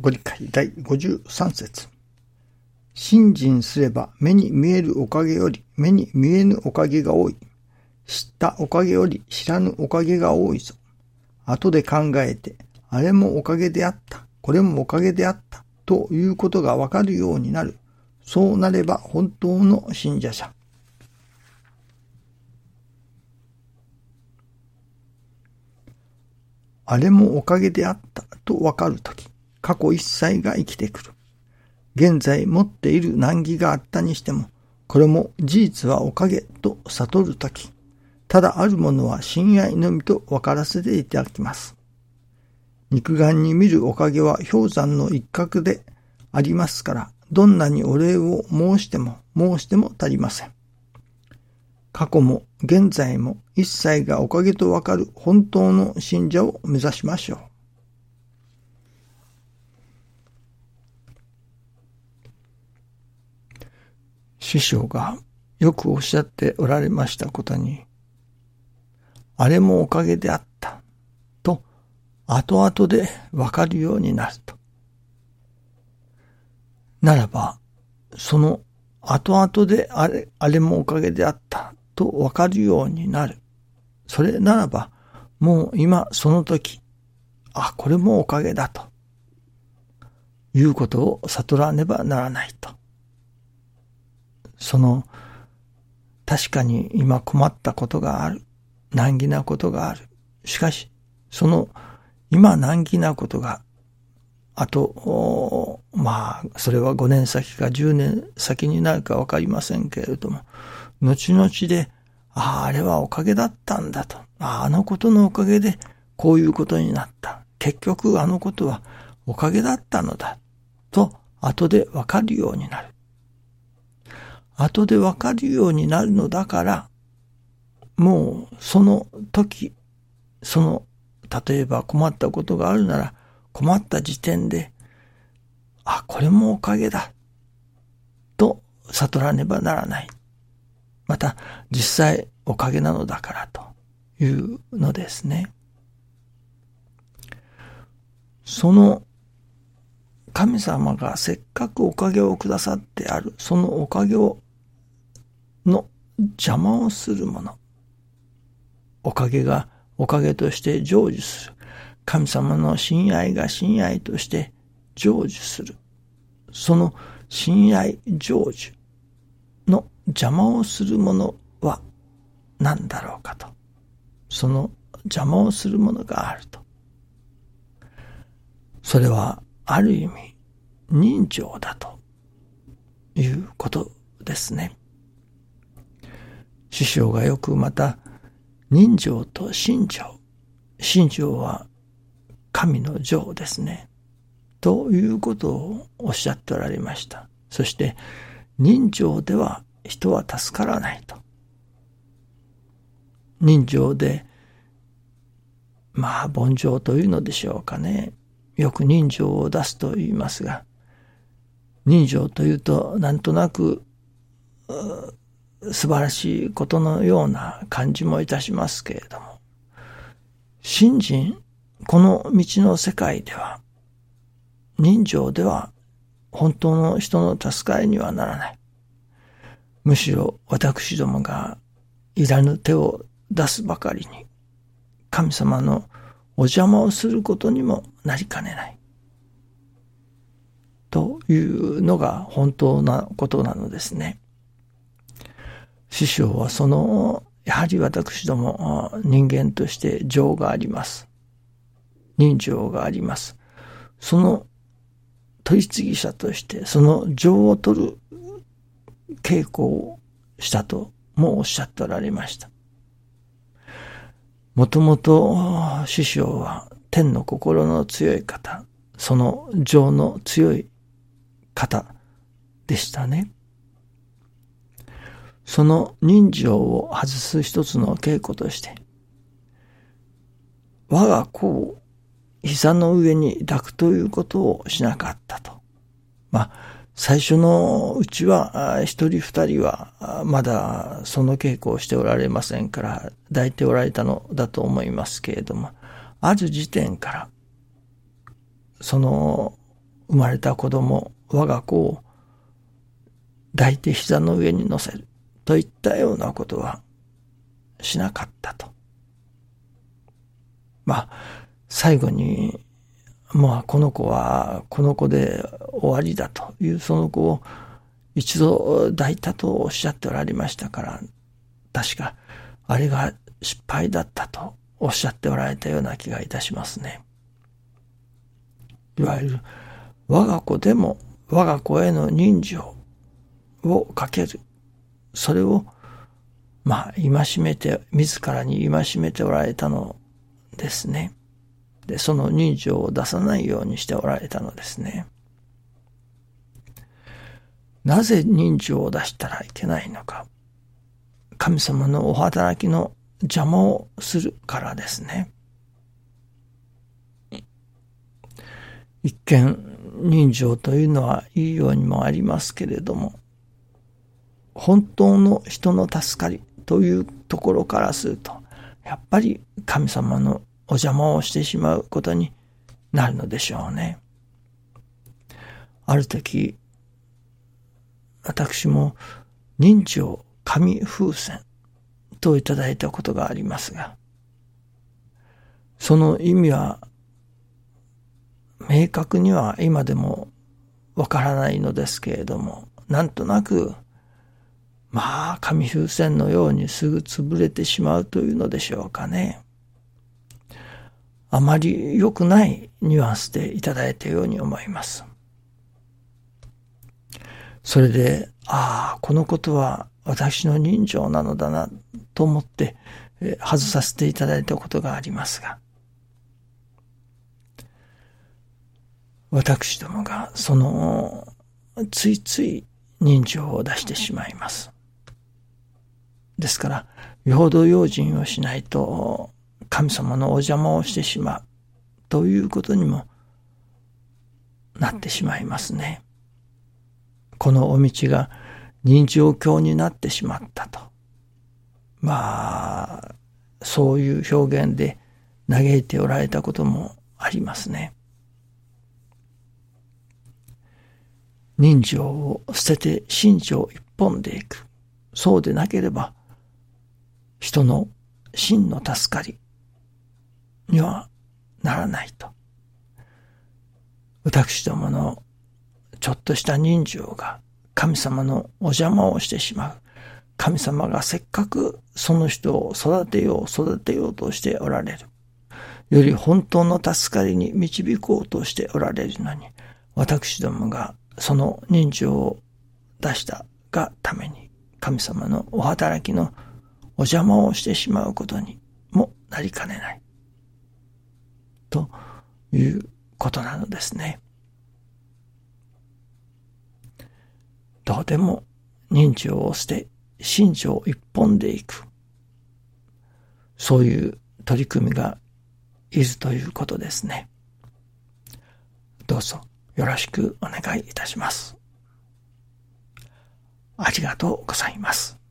ご理解第53節信心すれば目に見えるおかげより目に見えぬおかげが多い。知ったおかげより知らぬおかげが多いぞ。後で考えて、あれもおかげであった、これもおかげであった、ということがわかるようになる。そうなれば本当の信者者。あれもおかげであったとわかるとき、過去一切が生きてくる。現在持っている難儀があったにしても、これも事実はおかげと悟るとき、ただあるものは親愛のみと分からせていただきます。肉眼に見るおかげは氷山の一角でありますから、どんなにお礼を申しても申しても足りません。過去も現在も一切がおかげとわかる本当の信者を目指しましょう。師匠がよくおっしゃっておられましたことに、あれもおかげであった、と後々でわかるようになると。ならば、その後々であれ、あれもおかげであったとわかるようになる。それならば、もう今その時、あ、これもおかげだと。いうことを悟らねばならない。その、確かに今困ったことがある。難儀なことがある。しかし、その今難儀なことが、あと、まあ、それは5年先か10年先になるかわかりませんけれども、後々で、ああ、あれはおかげだったんだと。ああのことのおかげでこういうことになった。結局あのことはおかげだったのだ。と、後でわかるようになる。後でわかるようになるのだから、もうその時、その、例えば困ったことがあるなら、困った時点で、あ、これもおかげだ。と悟らねばならない。また、実際おかげなのだからというのですね。その神様がせっかくおかげをくださってある、そのおかげを、の邪魔をするもの。おかげがおかげとして成就する。神様の親愛が親愛として成就する。その親愛成就の邪魔をするものは何だろうかと。その邪魔をするものがあると。それはある意味人情だということですね。師匠がよくまた人情と信条。信条は神の情ですね。ということをおっしゃっておられました。そして人情では人は助からないと。人情で、まあ、凡情というのでしょうかね。よく人情を出すと言いますが、人情というと、なんとなく、素晴らしいことのような感じもいたしますけれども、信心、この道の世界では、人情では本当の人の助かりにはならない。むしろ私どもがいらぬ手を出すばかりに、神様のお邪魔をすることにもなりかねない。というのが本当なことなのですね。師匠はその、やはり私ども人間として情があります。人情があります。その取り次ぎ者としてその情を取る稽古をしたともおっしゃっておられました。もともと師匠は天の心の強い方、その情の強い方でしたね。その人情を外す一つの稽古として、我が子を膝の上に抱くということをしなかったと。まあ、最初のうちは、一人二人は、まだその稽古をしておられませんから、抱いておられたのだと思いますけれども、ある時点から、その生まれた子供、我が子を抱いて膝の上に乗せるといったようなことはしなかったと。まあ、最後に、まあ、この子は、この子で終わりだという、その子を一度抱いたとおっしゃっておられましたから、確か、あれが失敗だったとおっしゃっておられたような気がいたしますね。いわゆる、我が子でも我が子への人情をかける。それを、まあ、戒めて、自らに戒めておられたのですね。で、その人情を出さないようにしておられたのですね。なぜ人情を出したらいけないのか。神様のお働きの邪魔をするからですね。一見、人情というのはいいようにもありますけれども、本当の人の助かりというところからすると、やっぱり神様のお邪魔をしてしまうことになるのでしょうね。ある時、私も人情紙風船といただいたことがありますが、その意味は明確には今でもわからないのですけれども、なんとなく、まあ、紙風船のようにすぐ潰れてしまうというのでしょうかね。あまり良くないニュアンスでいただいたように思います。それで、ああ、このことは私の人情なのだなと思って、外させていただいたことがありますが、私どもがそのついつい人情を出してしまいます。ですから、平等用心をしないと神様のお邪魔をしてしまうということにもなってしまいますね。このお道が人情教になってしまったと。まあ、そういう表現で嘆いておられたこともありますね。人情を捨てて心情一本でいく。そうでなければ、人の真の助かりにはならないと。私どものちょっとした人情が神様のお邪魔をしてしまう。神様がせっかくその人を育てよう育てようとしておられる。より本当の助かりに導こうとしておられるのに、私どもがその人情を出したがために、神様のお働きのお邪魔をしてしまうことにもなりかねない。ということなのですね。どうでも人情を捨て、心情一本でいく。そういう取り組みがいるということですね。どうぞよろしくお願いいたします。ありがとうございます。